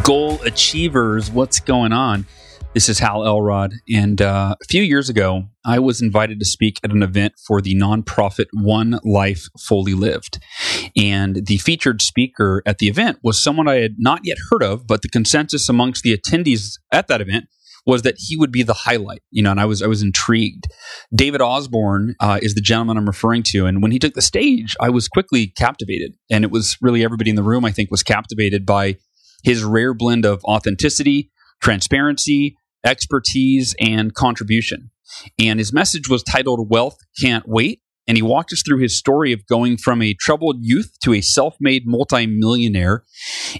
Goal achievers, what's going on? This is Hal Elrod. And uh, a few years ago, I was invited to speak at an event for the nonprofit One Life Fully Lived. And the featured speaker at the event was someone I had not yet heard of, but the consensus amongst the attendees at that event was that he would be the highlight, you know, and I was I was intrigued. David Osborne uh, is the gentleman I'm referring to, and when he took the stage, I was quickly captivated, and it was really everybody in the room I think was captivated by his rare blend of authenticity, transparency, expertise, and contribution. And his message was titled Wealth Can't Wait and he walked us through his story of going from a troubled youth to a self-made multimillionaire.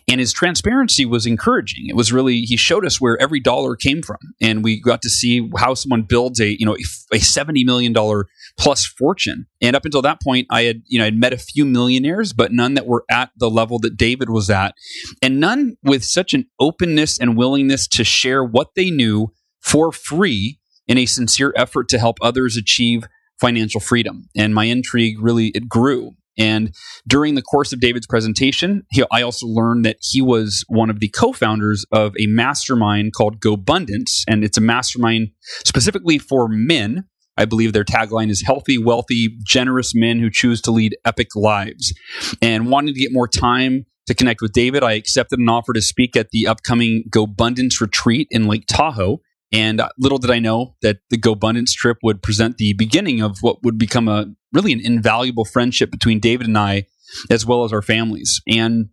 And his transparency was encouraging. It was really he showed us where every dollar came from. And we got to see how someone builds a you know a, a 70 million dollar plus fortune and up until that point i had you know i'd met a few millionaires but none that were at the level that david was at and none with such an openness and willingness to share what they knew for free in a sincere effort to help others achieve financial freedom. And my intrigue really it grew. And during the course of David's presentation, he, I also learned that he was one of the co-founders of a mastermind called GoBundance, and it's a mastermind specifically for men. I believe their tagline is healthy, wealthy, generous men who choose to lead epic lives. And wanting to get more time to connect with David, I accepted an offer to speak at the upcoming GoBundance retreat in Lake Tahoe. And uh, little did I know that the GoBundance trip would present the beginning of what would become a really an invaluable friendship between David and I, as well as our families. And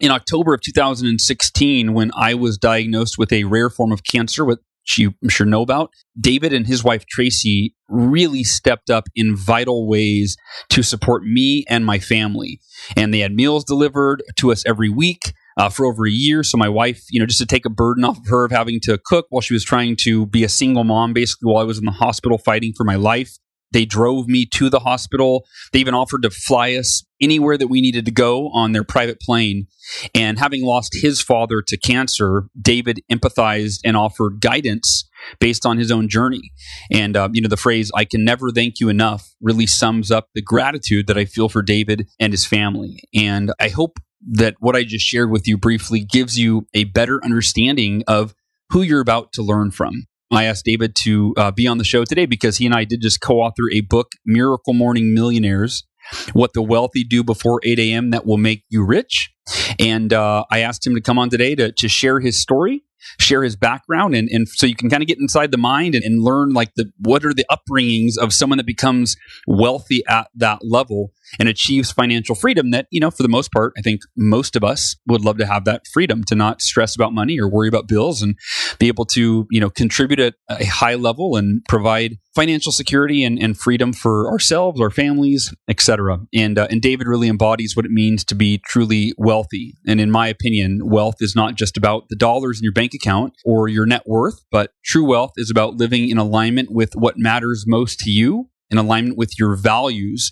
in October of 2016, when I was diagnosed with a rare form of cancer, which you I'm sure know about, David and his wife Tracy really stepped up in vital ways to support me and my family. And they had meals delivered to us every week uh, for over a year. So my wife, you know, just to take a burden off of her of having to cook while she was trying to be a single mom, basically while I was in the hospital fighting for my life. They drove me to the hospital. They even offered to fly us anywhere that we needed to go on their private plane. And having lost his father to cancer, David empathized and offered guidance based on his own journey. And, uh, you know, the phrase, I can never thank you enough, really sums up the gratitude that I feel for David and his family. And I hope that what I just shared with you briefly gives you a better understanding of who you're about to learn from. I asked David to uh, be on the show today because he and I did just co author a book, Miracle Morning Millionaires What the Wealthy Do Before 8 a.m. That Will Make You Rich. And uh, I asked him to come on today to, to share his story share his background and, and so you can kind of get inside the mind and, and, learn like the what are the upbringings of someone that becomes wealthy at that level and achieves financial freedom that, you know, for the most part, I think most of us would love to have that freedom to not stress about money or worry about bills and be able to, you know, contribute at a high level and provide financial security and, and freedom for ourselves, our families, etc. And uh, and David really embodies what it means to be truly wealthy. And in my opinion, wealth is not just about the dollars in your bank account or your net worth, but true wealth is about living in alignment with what matters most to you in alignment with your values.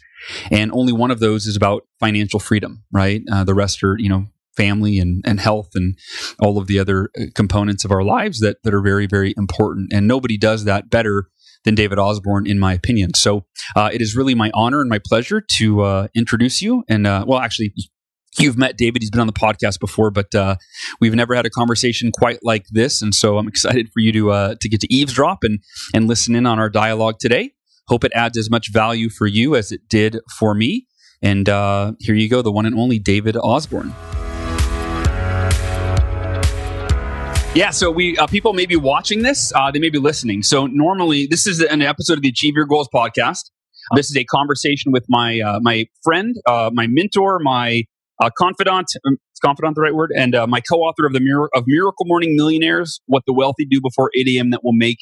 And only one of those is about financial freedom, right? Uh, the rest are, you know, family and, and health and all of the other uh, components of our lives that, that are very, very important. And nobody does that better than David Osborne, in my opinion. So uh, it is really my honor and my pleasure to uh, introduce you. And uh, well, actually, you've met David. He's been on the podcast before, but uh, we've never had a conversation quite like this. And so I'm excited for you to uh, to get to eavesdrop and and listen in on our dialogue today. Hope it adds as much value for you as it did for me. And uh, here you go, the one and only David Osborne. Yeah, so we uh, people may be watching this, uh, they may be listening. So normally, this is an episode of the Achieve Your Goals podcast. This is a conversation with my uh, my friend, uh, my mentor, my uh, confidant. Um, is confidant the right word? And uh, my co-author of the Mir- of Miracle Morning Millionaires: What the Wealthy Do Before 8 a.m. That Will Make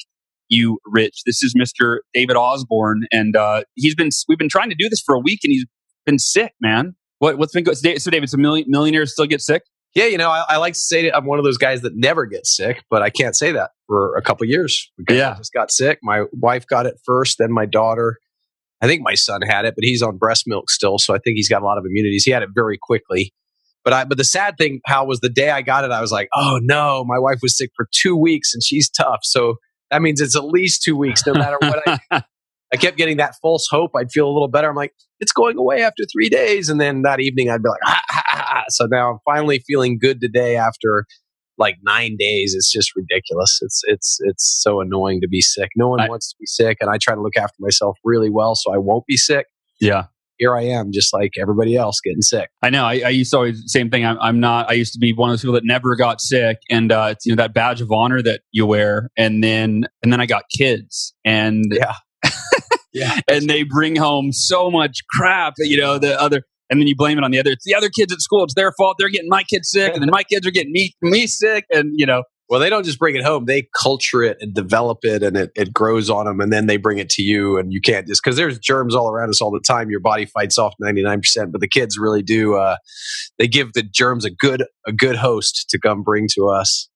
you rich. This is Mr. David Osborne, and uh, he's been we've been trying to do this for a week, and he's been sick, man. What what's been good? So, David, so million, millionaires still get sick. Yeah, you know, I, I, like to say I'm one of those guys that never gets sick, but I can't say that for a couple years because yeah. I just got sick. My wife got it first, then my daughter. I think my son had it, but he's on breast milk still, so I think he's got a lot of immunities. He had it very quickly. But I but the sad thing, Hal was the day I got it, I was like, oh no, my wife was sick for two weeks and she's tough. So that means it's at least two weeks, no matter what I I kept getting that false hope. I'd feel a little better. I'm like, it's going away after three days. And then that evening I'd be like, ah, ah, ah, so now I'm finally feeling good today after like nine days. It's just ridiculous. It's, it's, it's so annoying to be sick. No one I, wants to be sick. And I try to look after myself really well so I won't be sick. Yeah here I am, just like everybody else, getting sick. I know. I, I used to always same thing. I'm, I'm, not. I used to be one of those people that never got sick, and uh, it's you know that badge of honor that you wear. And then and then I got kids, and yeah, yeah, and they bring home so much crap. You know the other. And then you blame it on the other. It's the other kids at school. It's their fault. They're getting my kids sick, and then my kids are getting me me sick. And you know, well, they don't just bring it home; they culture it and develop it, and it, it grows on them, and then they bring it to you, and you can't just because there's germs all around us all the time. Your body fights off ninety nine percent, but the kids really do. Uh, they give the germs a good a good host to come bring to us.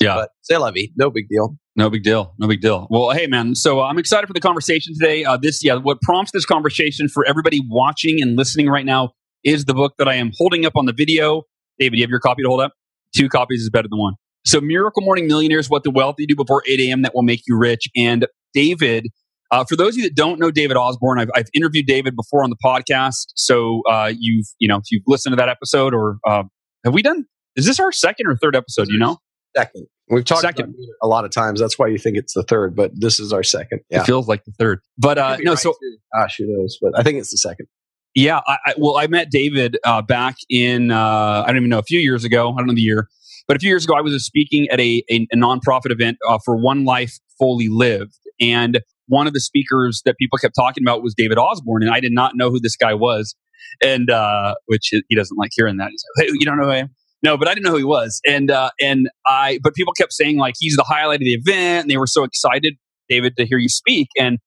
Yeah, but say vie, no big deal. No big deal. No big deal. Well, hey, man. So uh, I'm excited for the conversation today. Uh, this, yeah, what prompts this conversation for everybody watching and listening right now is the book that I am holding up on the video. David, you have your copy to hold up? Two copies is better than one. So, Miracle Morning Millionaires, what the wealthy do before 8 a.m. that will make you rich. And David, uh, for those of you that don't know David Osborne, I've, I've interviewed David before on the podcast. So, uh, you've, you know, if you've listened to that episode or uh, have we done, is this our second or third episode? You know? Second. We've talked second. a lot of times. That's why you think it's the third, but this is our second. Yeah. It feels like the third. But uh, no, right so. Too. Gosh, who knows? But I think it's the second. Yeah. I, I, well, I met David uh, back in, uh, I don't even know, a few years ago. I don't know the year. But a few years ago, I was speaking at a, a, a nonprofit event uh, for One Life Fully Lived. And one of the speakers that people kept talking about was David Osborne. And I did not know who this guy was. And uh, which he doesn't like hearing that. He's like, hey, you don't know who I am? No, but I didn't know who he was. And, uh, and I, but people kept saying like, he's the highlight of the event. And they were so excited, David, to hear you speak. And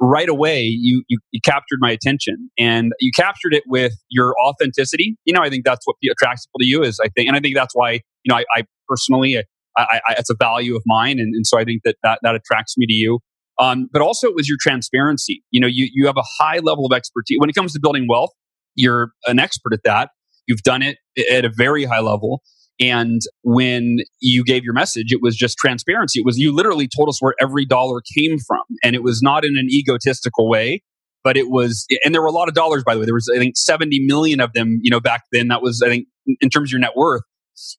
right away you, you, you captured my attention and you captured it with your authenticity you know i think that's what attracts people to you is i think and i think that's why you know i, I personally I, I, it's a value of mine and, and so i think that, that that attracts me to you um, but also it was your transparency you know you, you have a high level of expertise when it comes to building wealth you're an expert at that you've done it at a very high level and when you gave your message, it was just transparency. It was you literally told us where every dollar came from. And it was not in an egotistical way, but it was, and there were a lot of dollars, by the way. There was, I think, 70 million of them, you know, back then. That was, I think, in terms of your net worth.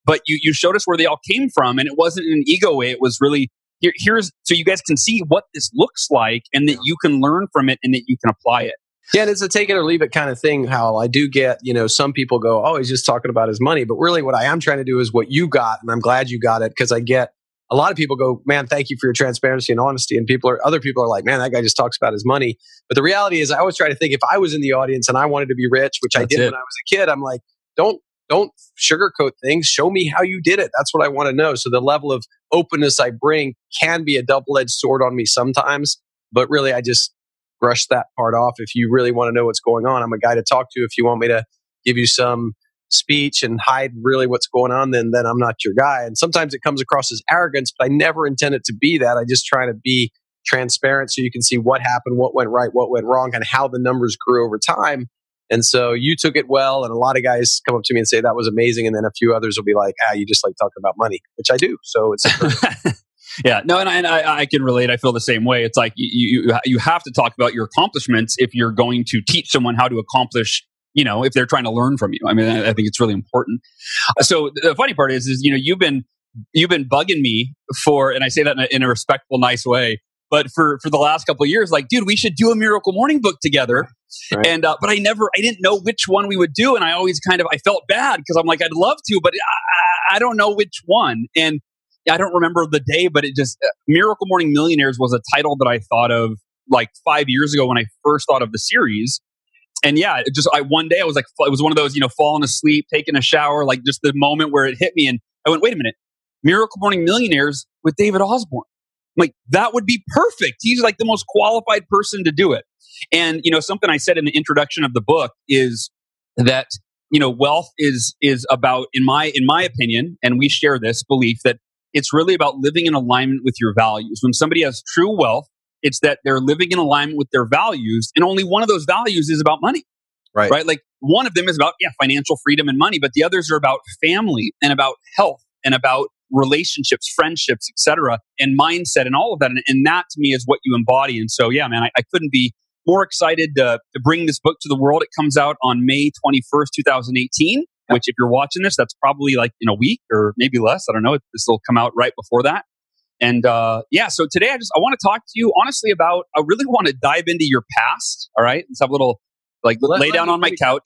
But you, you showed us where they all came from. And it wasn't in an ego way. It was really, here, here's, so you guys can see what this looks like and that you can learn from it and that you can apply it. Yeah, and it's a take it or leave it kind of thing. Hal I do get, you know, some people go, "Oh, he's just talking about his money," but really, what I am trying to do is what you got, and I'm glad you got it because I get a lot of people go, "Man, thank you for your transparency and honesty," and people are other people are like, "Man, that guy just talks about his money." But the reality is, I always try to think if I was in the audience and I wanted to be rich, which That's I did it. when I was a kid, I'm like, don't don't sugarcoat things. Show me how you did it. That's what I want to know. So the level of openness I bring can be a double edged sword on me sometimes, but really, I just brush that part off. If you really want to know what's going on, I'm a guy to talk to. If you want me to give you some speech and hide really what's going on, then then I'm not your guy. And sometimes it comes across as arrogance, but I never intend it to be that. I just try to be transparent so you can see what happened, what went right, what went wrong, and how the numbers grew over time. And so you took it well, and a lot of guys come up to me and say that was amazing, and then a few others will be like, "Ah, you just like talking about money," which I do. So it's yeah, no, and, I, and I, I, can relate. I feel the same way. It's like you, you you have to talk about your accomplishments if you're going to teach someone how to accomplish. You know, if they're trying to learn from you. I mean, I, think it's really important. So the funny part is, is you know, you've been you've been bugging me for, and I say that in a, in a respectful, nice way. But for for the last couple of years, like, dude, we should do a Miracle Morning book together. Right. And uh, but I never, I didn't know which one we would do, and I always kind of, I felt bad because I'm like, I'd love to, but I, I don't know which one. And I don't remember the day, but it just uh, Miracle Morning Millionaires was a title that I thought of like five years ago when I first thought of the series. And yeah, it just I one day I was like it was one of those you know falling asleep, taking a shower, like just the moment where it hit me, and I went, wait a minute, Miracle Morning Millionaires with David Osborne. I'm like that would be perfect. He's like the most qualified person to do it. And you know something I said in the introduction of the book is that you know, wealth is is about in my in my opinion, and we share this belief that it's really about living in alignment with your values. When somebody has true wealth, it's that they're living in alignment with their values, and only one of those values is about money. Right. Right. Like one of them is about yeah, financial freedom and money, but the others are about family and about health and about relationships, friendships, etc., and mindset and all of that. And, and, that to me is what you embody. And so, yeah, man, I, I couldn't be more excited to, to, bring this book to the world. It comes out on May 21st, 2018, which if you're watching this, that's probably like in a week or maybe less. I don't know. If this will come out right before that. And uh, yeah, so today I just I want to talk to you honestly about. I really want to dive into your past. All right, let's have a little like let, lay down on my couch.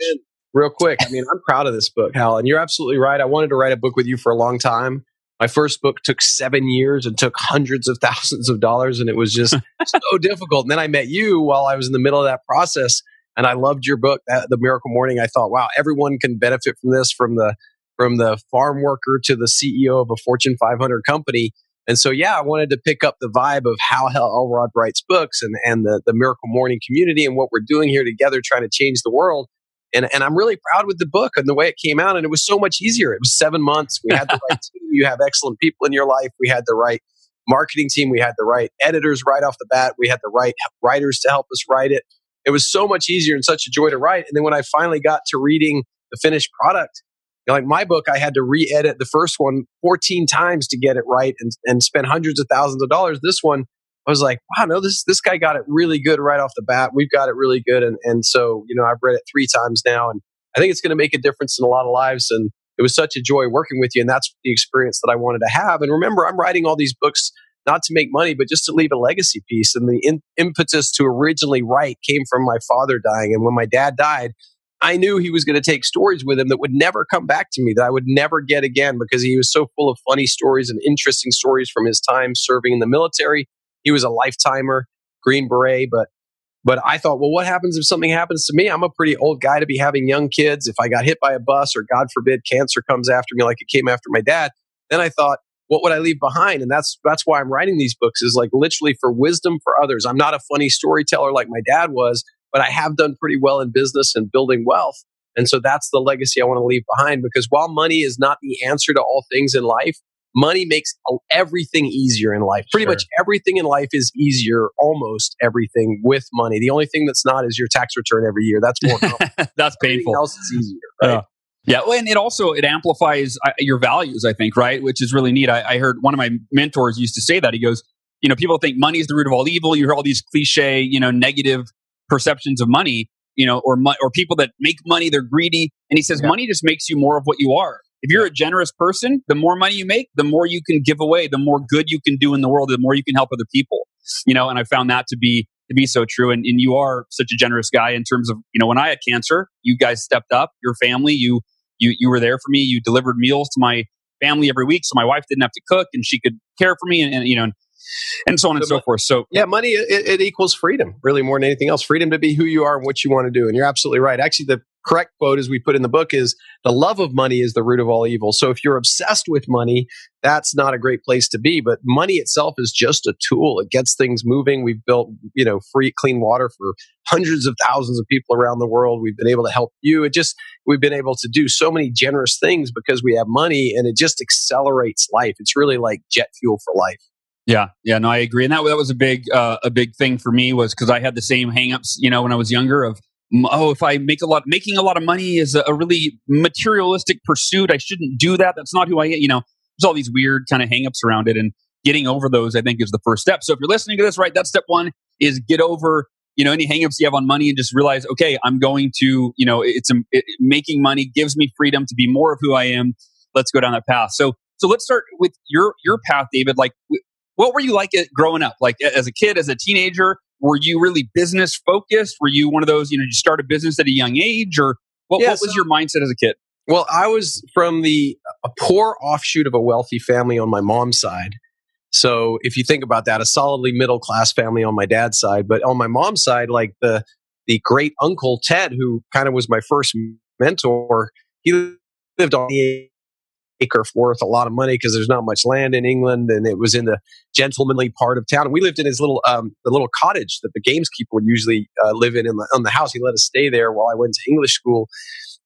Real quick, I mean, I'm proud of this book, Hal, and you're absolutely right. I wanted to write a book with you for a long time. My first book took seven years and took hundreds of thousands of dollars, and it was just so difficult. And then I met you while I was in the middle of that process, and I loved your book, The Miracle Morning. I thought, wow, everyone can benefit from this, from the from the farm worker to the CEO of a Fortune 500 company. And so, yeah, I wanted to pick up the vibe of Hal Elrod writes books and, and the, the Miracle Morning community and what we're doing here together, trying to change the world. And, and I'm really proud with the book and the way it came out. And it was so much easier. It was seven months. We had the right team. You have excellent people in your life. We had the right marketing team. We had the right editors right off the bat. We had the right writers to help us write it. It was so much easier and such a joy to write. And then when I finally got to reading the finished product, you know, like my book, I had to re-edit the first one 14 times to get it right and, and spend hundreds of thousands of dollars. This one, I was like, wow, no, this this guy got it really good right off the bat. We've got it really good, and and so you know, I've read it three times now, and I think it's going to make a difference in a lot of lives. And it was such a joy working with you, and that's the experience that I wanted to have. And remember, I'm writing all these books not to make money, but just to leave a legacy piece. And the in, impetus to originally write came from my father dying, and when my dad died. I knew he was going to take stories with him that would never come back to me, that I would never get again because he was so full of funny stories and interesting stories from his time serving in the military he was a lifetimer, Green Beret, but but I thought, well, what happens if something happens to me? I'm a pretty old guy to be having young kids. If I got hit by a bus or God forbid cancer comes after me like it came after my dad, then I thought, what would I leave behind? And that's that's why I'm writing these books is like literally for wisdom for others. I'm not a funny storyteller like my dad was, but I have done pretty well in business and building wealth. And so that's the legacy I want to leave behind because while money is not the answer to all things in life, money makes everything easier in life. Pretty sure. much everything in life is easier, almost everything with money. The only thing that's not is your tax return every year. That's more. that's painful. Everything else is easier, right? Yeah. Yeah, well, and it also it amplifies uh, your values. I think, right, which is really neat. I, I heard one of my mentors used to say that. He goes, you know, people think money is the root of all evil. You hear all these cliche, you know, negative perceptions of money, you know, or or people that make money, they're greedy. And he says, yeah. money just makes you more of what you are. If you're a generous person, the more money you make, the more you can give away, the more good you can do in the world, the more you can help other people. You know, and I found that to be to be so true. And, and you are such a generous guy in terms of, you know, when I had cancer, you guys stepped up, your family, you you you were there for me. You delivered meals to my family every week, so my wife didn't have to cook and she could care for me and, and you know and so on and so, so forth. So yeah, money it, it, equals freedom, really more than anything else. Freedom to be who you are and what you want to do. And you're absolutely right. Actually, the correct quote, as we put in the book, is the love of money is the root of all evil. So if you're obsessed with money, that's not a great place to be. But money itself is just a tool. It gets things moving. We've built, you know, free clean water for hundreds of thousands of people around the world. We've been able to help you. It just we've been able to do so many generous things because we have money, and it just accelerates life. It's really like jet fuel for life. Yeah, yeah, no, I agree, and that that was a big uh, a big thing for me was because I had the same hangups, you know, when I was younger of oh, if I make a lot, making a lot of money is a, a really materialistic pursuit. I shouldn't do that. That's not who I am. You know, there's all these weird kind of hangups around it, and getting over those, I think, is the first step. So if you're listening to this, right, that's step one is get over you know any hangups you have on money and just realize okay i'm going to you know it's um, it, making money gives me freedom to be more of who i am let's go down that path so so let's start with your your path david like what were you like growing up like as a kid as a teenager were you really business focused? Were you one of those, you know, you start a business at a young age or what, yeah, what was so, your mindset as a kid? Well, I was from the a poor offshoot of a wealthy family on my mom's side. So if you think about that, a solidly middle class family on my dad's side, but on my mom's side, like the the great uncle Ted, who kind of was my first mentor, he lived on the acre worth a lot of money because there's not much land in England, and it was in the gentlemanly part of town. We lived in his little um, the little cottage that the gameskeeper would usually uh, live in in the, on the house. He let us stay there while I went to English school.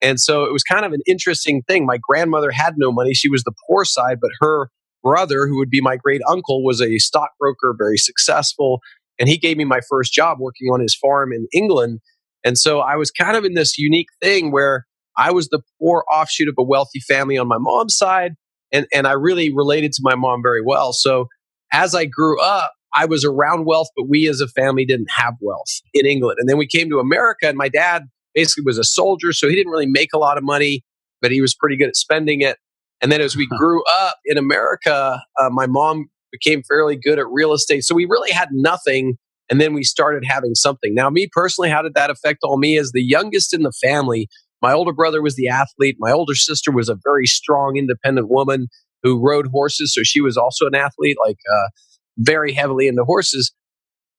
And so it was kind of an interesting thing. My grandmother had no money. She was the poor side, but her brother, who would be my great uncle, was a stockbroker, very successful. And he gave me my first job working on his farm in England. And so I was kind of in this unique thing where I was the poor offshoot of a wealthy family on my mom's side. And, and I really related to my mom very well. So as I grew up, I was around wealth, but we as a family didn't have wealth in England. And then we came to America, and my dad basically was a soldier, so he didn't really make a lot of money, but he was pretty good at spending it. And then as we grew up in America, uh, my mom became fairly good at real estate. So we really had nothing. And then we started having something. Now, me personally, how did that affect all me? As the youngest in the family, my older brother was the athlete. My older sister was a very strong, independent woman who rode horses. So she was also an athlete, like uh, very heavily into horses.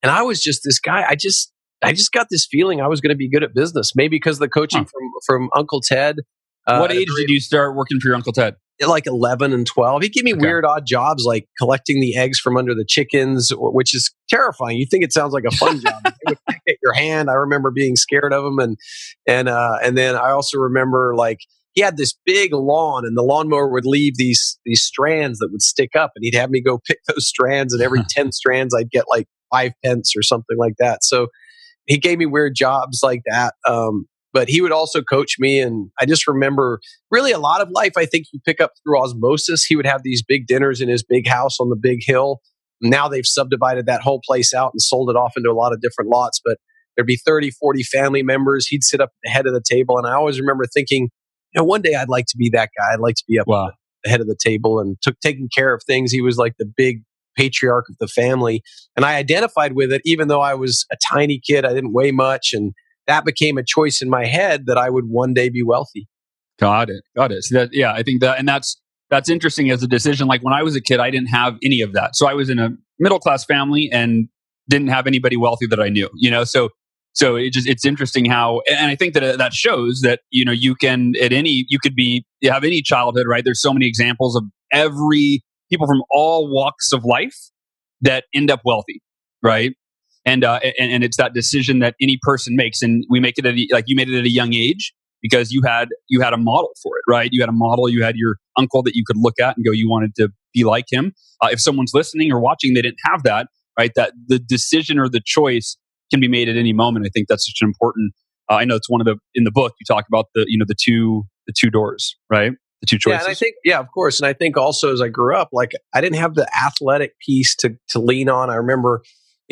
And I was just this guy. I just, I just got this feeling I was going to be good at business. Maybe because of the coaching huh. from from Uncle Ted. Uh, what age did you start working for your Uncle Ted? Like 11 and 12. He'd give me okay. weird, odd jobs like collecting the eggs from under the chickens, which is terrifying. You think it sounds like a fun job. At your hand. I remember being scared of them. And, and, uh, and then I also remember like, he had this big lawn and the lawnmower would leave these these strands that would stick up and he'd have me go pick those strands and every 10 strands I'd get like 5 pence or something like that. So he gave me weird jobs like that. Um, but he would also coach me and I just remember really a lot of life I think you pick up through osmosis. He would have these big dinners in his big house on the big hill. Now they've subdivided that whole place out and sold it off into a lot of different lots, but there'd be 30, 40 family members. He'd sit up at the head of the table and I always remember thinking you know, one day I'd like to be that guy. I'd like to be up wow. the head of the table and took taking care of things. He was like the big patriarch of the family. And I identified with it, even though I was a tiny kid. I didn't weigh much. And that became a choice in my head that I would one day be wealthy. Got it. Got it. So that, yeah, I think that, and that's, that's interesting as a decision. Like when I was a kid, I didn't have any of that. So I was in a middle class family and didn't have anybody wealthy that I knew, you know? So so it just it's interesting how and i think that uh, that shows that you know you can at any you could be you have any childhood right there's so many examples of every people from all walks of life that end up wealthy right and uh and, and it's that decision that any person makes and we make it at a, like you made it at a young age because you had you had a model for it right you had a model you had your uncle that you could look at and go you wanted to be like him uh, if someone's listening or watching they didn't have that right that the decision or the choice can be made at any moment. I think that's such an important. Uh, I know it's one of the in the book you talk about the you know the two the two doors, right? The two choices. Yeah, and I think yeah, of course. And I think also as I grew up, like I didn't have the athletic piece to to lean on. I remember.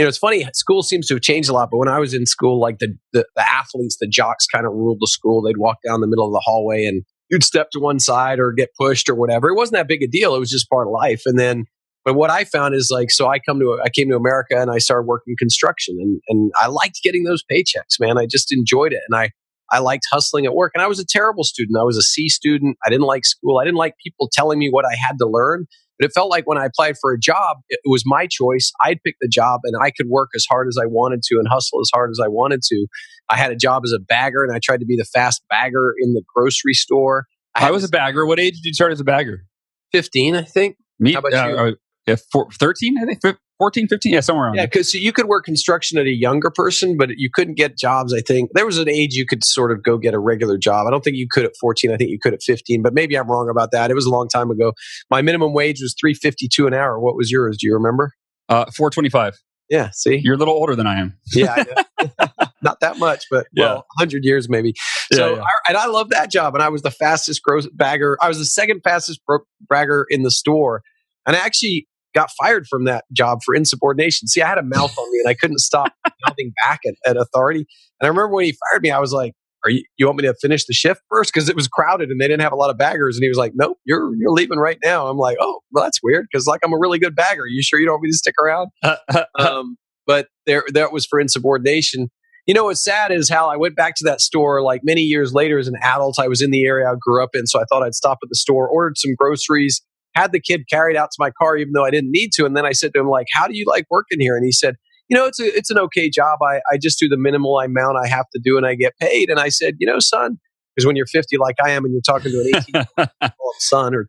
You know, it's funny. School seems to have changed a lot, but when I was in school, like the, the, the athletes, the jocks, kind of ruled the school. They'd walk down the middle of the hallway, and you'd step to one side or get pushed or whatever. It wasn't that big a deal. It was just part of life. And then but what I found is like, so I come to, I came to America and I started working construction and, and I liked getting those paychecks, man. I just enjoyed it. And I, I liked hustling at work and I was a terrible student. I was a C student. I didn't like school. I didn't like people telling me what I had to learn. But it felt like when I applied for a job, it was my choice. I'd pick the job and I could work as hard as I wanted to and hustle as hard as I wanted to. I had a job as a bagger and I tried to be the fast bagger in the grocery store. I, I was a bagger. What age did you start as a bagger? 15, I think. Me, How about uh, you? Uh, yeah, four, 13, I think, 14, 15, yeah, somewhere around Yeah, because you could work construction at a younger person, but you couldn't get jobs, I think. There was an age you could sort of go get a regular job. I don't think you could at 14. I think you could at 15, but maybe I'm wrong about that. It was a long time ago. My minimum wage was 352 an hour. What was yours? Do you remember? Uh, 425. Yeah, see? You're a little older than I am. yeah, I not that much, but yeah. well, 100 years maybe. So, yeah, yeah. I, and I love that job. And I was the fastest gross bagger. I was the second fastest bro- bagger in the store. And I actually got fired from that job for insubordination. See, I had a mouth on me and I couldn't stop mouthing back at, at authority. And I remember when he fired me, I was like, are you, you want me to finish the shift first? Cause it was crowded and they didn't have a lot of baggers. And he was like, nope, you're, you're leaving right now. I'm like, oh, well, that's weird. Cause like, I'm a really good bagger. You sure you don't want me to stick around? Uh, uh, uh. um, but there, that was for insubordination. You know, what's sad is how I went back to that store like many years later as an adult. I was in the area I grew up in. So I thought I'd stop at the store, ordered some groceries, had the kid carried out to my car even though I didn't need to. And then I said to him, like, how do you like working here? And he said, you know, it's a, it's an okay job. I, I just do the minimal amount I have to do and I get paid. And I said, you know, son, because when you're 50 like I am and you're talking to an 18 year old son or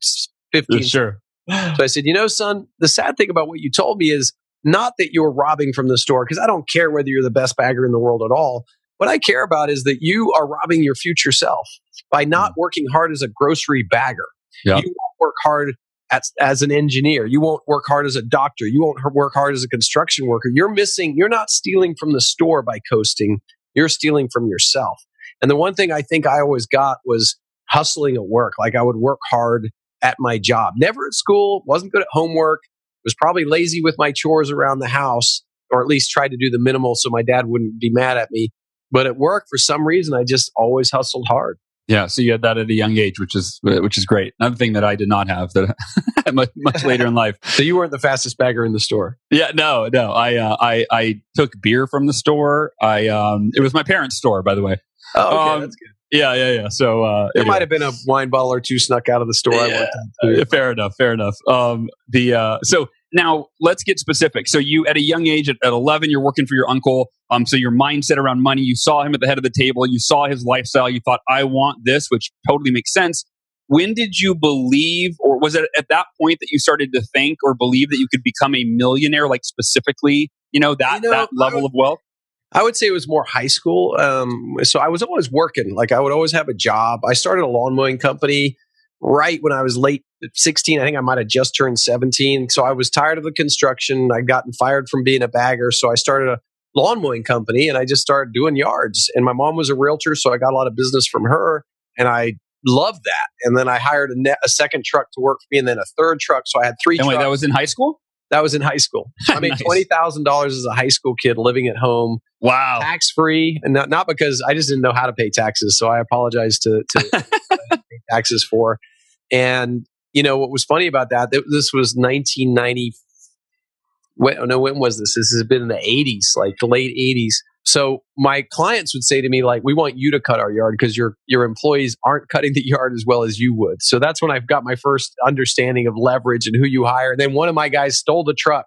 15. Sure. So I said, you know, son, the sad thing about what you told me is not that you're robbing from the store, because I don't care whether you're the best bagger in the world at all. what I care about is that you are robbing your future self by not mm. working hard as a grocery bagger. Yeah. You work hard as, as an engineer. You won't work hard as a doctor. You won't work hard as a construction worker. You're missing, you're not stealing from the store by coasting. You're stealing from yourself. And the one thing I think I always got was hustling at work. Like I would work hard at my job, never at school, wasn't good at homework, was probably lazy with my chores around the house, or at least tried to do the minimal so my dad wouldn't be mad at me. But at work, for some reason, I just always hustled hard. Yeah, so you had that at a young age, which is which is great. Another thing that I did not have that much, much later in life. So you weren't the fastest bagger in the store. Yeah, no, no. I uh, I I took beer from the store. I um, it was my parents' store, by the way. Oh, okay, Um, that's good. Yeah, yeah, yeah. So uh, There anyway. might have been a wine bottle or two snuck out of the store. I Yeah. worked at too. Fair enough. Fair enough. Um, the uh, so now let's get specific. So you, at a young age, at, at eleven, you're working for your uncle. Um, so your mindset around money, you saw him at the head of the table. You saw his lifestyle. You thought, I want this, which totally makes sense. When did you believe, or was it at that point that you started to think or believe that you could become a millionaire? Like specifically, you know that You know, that level I- of wealth. I would say it was more high school. Um, so I was always working. Like I would always have a job. I started a lawn mowing company right when I was late 16. I think I might have just turned 17. So I was tired of the construction. I'd gotten fired from being a bagger. So I started a lawn mowing company and I just started doing yards. And my mom was a realtor. So I got a lot of business from her and I loved that. And then I hired a, ne- a second truck to work for me and then a third truck. So I had three And wait, that was in high school. That was in high school. So I made Nice. twenty thousand dollars as a high school kid living at home, Wow. tax free, and not, not because I just didn't know how to pay taxes. So I apologize to, to pay taxes for. And you know what was funny about that? th- This was nineteen ninety. When, no, when was this? This has been in the eighties, like the late eighties. So my clients would say to me, like, "We want you to cut our yard because your your employees aren't cutting the yard as well as you would." So that's when I've got my first understanding of leverage and who you hire. And then one of my guys stole the truck.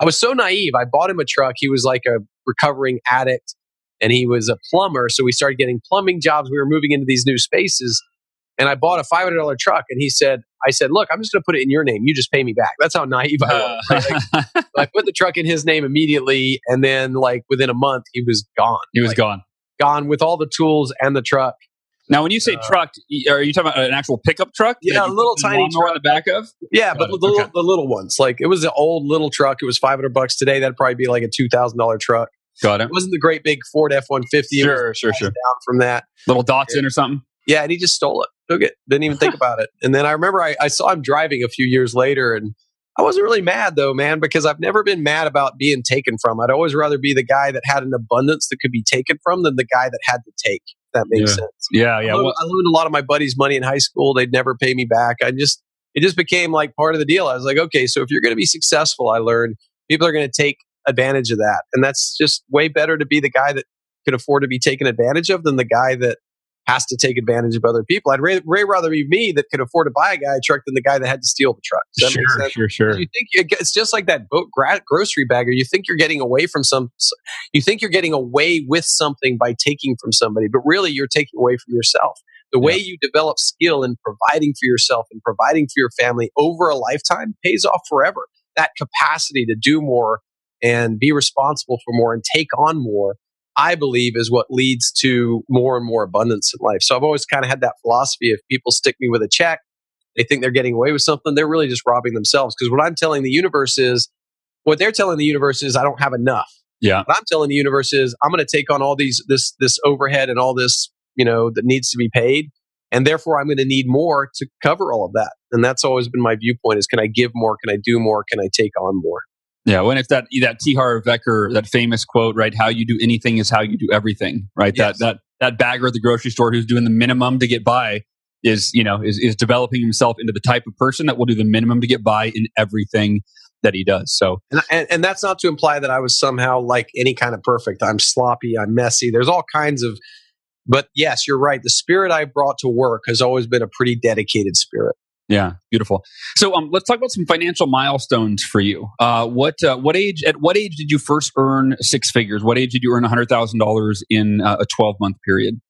I was so naive. I bought him a truck. He was like a recovering addict, and he was a plumber. So we started getting plumbing jobs. We were moving into these new spaces, and I bought a five hundred dollar truck. And he said, "I said, look, I'm just going to put it in your name. You just pay me back." That's how naive I was. right? Like, I put the truck in his name immediately, and then like within a month, he was gone. he was Like, gone. gone with all the tools and the truck. Now, when you say Uh, truck, are you talking about an actual pickup truck? Yeah, a little tiny lawnmower on the back of. Yeah, Got but the, little, Okay. the little ones, like it was an old little truck. It was five hundred bucks today. That'd probably be like a two thousand dollar truck. Got it. It wasn't the great big Ford F one fifty. Sure, sure, sure. Down from that. Little Datsun or something. Yeah, and he just stole it, took it, didn't even think about it. And then I remember I, I saw him driving a few years later, and I wasn't really mad though, man, because I've never been mad about being taken from. I'd always rather be the guy that had an abundance that could be taken from than the guy that had to take. If that makes Yeah. sense. Yeah, yeah. I, loaned, Well, I loaned a lot of my buddies money in high school. They'd never pay me back. I just it just became like part of the deal. I was like, okay, so if you're going to be successful, I learned people are going to take advantage of that, and that's just way better to be the guy that can afford to be taken advantage of than the guy that has to take advantage of other people. I'd way, way rather be me that could afford to buy a guy a truck than the guy that had to steal the truck. Does that make sure, sure, sure. You think it's just like that boat gra- grocery bagger. You think you're getting away from some. You think you're getting away with something by taking from somebody, but really you're taking away from yourself. The way you develop skill in providing for yourself and providing for your family over a lifetime pays off forever. That capacity to do more and be responsible for more and take on more, I believe, is what leads to more and more abundance in life. So I've always kind of had that philosophy: if people stick me with a check, they think they're getting away with something, they're really just robbing themselves. Because what I'm telling the universe is, what they're telling the universe is, I don't have enough. Yeah. What I'm telling the universe is, I'm going to take on all these this this overhead and all this you know that needs to be paid, and therefore I'm going to need more to cover all of that. And that's always been my viewpoint: is can I give more? Can I do more? Can I take on more? Yeah, when it's that that T. Harv Eker, that famous quote, right? How you do anything is how you do everything, right? Yes. That that that bagger at the grocery store who's doing the minimum to get by is you know is is developing himself into the type of person that will do the minimum to get by in everything that he does. So And, and, and that's not to imply that I was somehow like any kind of perfect. I'm sloppy. I'm messy. There's all kinds of. But yes, you're right. The spirit I brought to work has always been a pretty dedicated spirit. Yeah, beautiful. So um, let's talk about some financial milestones for you. Uh, what uh, what age? At what age did you first earn six figures? What age did you earn hundred thousand dollars in uh, a twelve month period?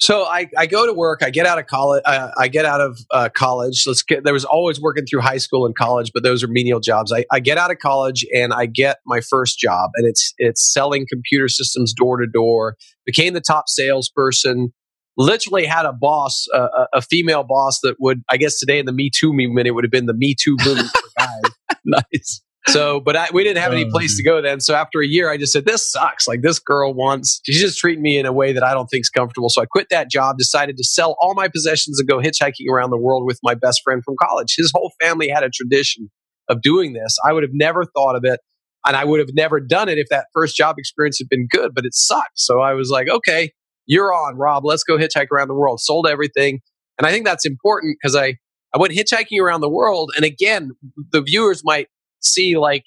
So I, I go to work. I get out of college. Uh, I get out of uh, college. Let's get. There was always working through high school and college, but those are menial jobs. I, I get out of college and I get my first job, and it's it's selling computer systems door to door. Became the top salesperson. Literally had a boss, uh, a female boss that would, I guess today in the Me Too movement, it would have been the Me Too movement for guys. nice. So, but I, we didn't have any place to go then. So after a year, I just said, this sucks. Like this girl wants, she's just treating me in a way that I don't think is comfortable. So I quit that job, decided to sell all my possessions and go hitchhiking around the world with my best friend from college. His whole family had a tradition of doing this. I would have never thought of it. And I would have never done it if that first job experience had been good, but it sucked. So I was like, okay, you're on, Rob. Let's go hitchhike around the world. Sold everything. And I think that's important because I, I went hitchhiking around the world. And again, the viewers might see like,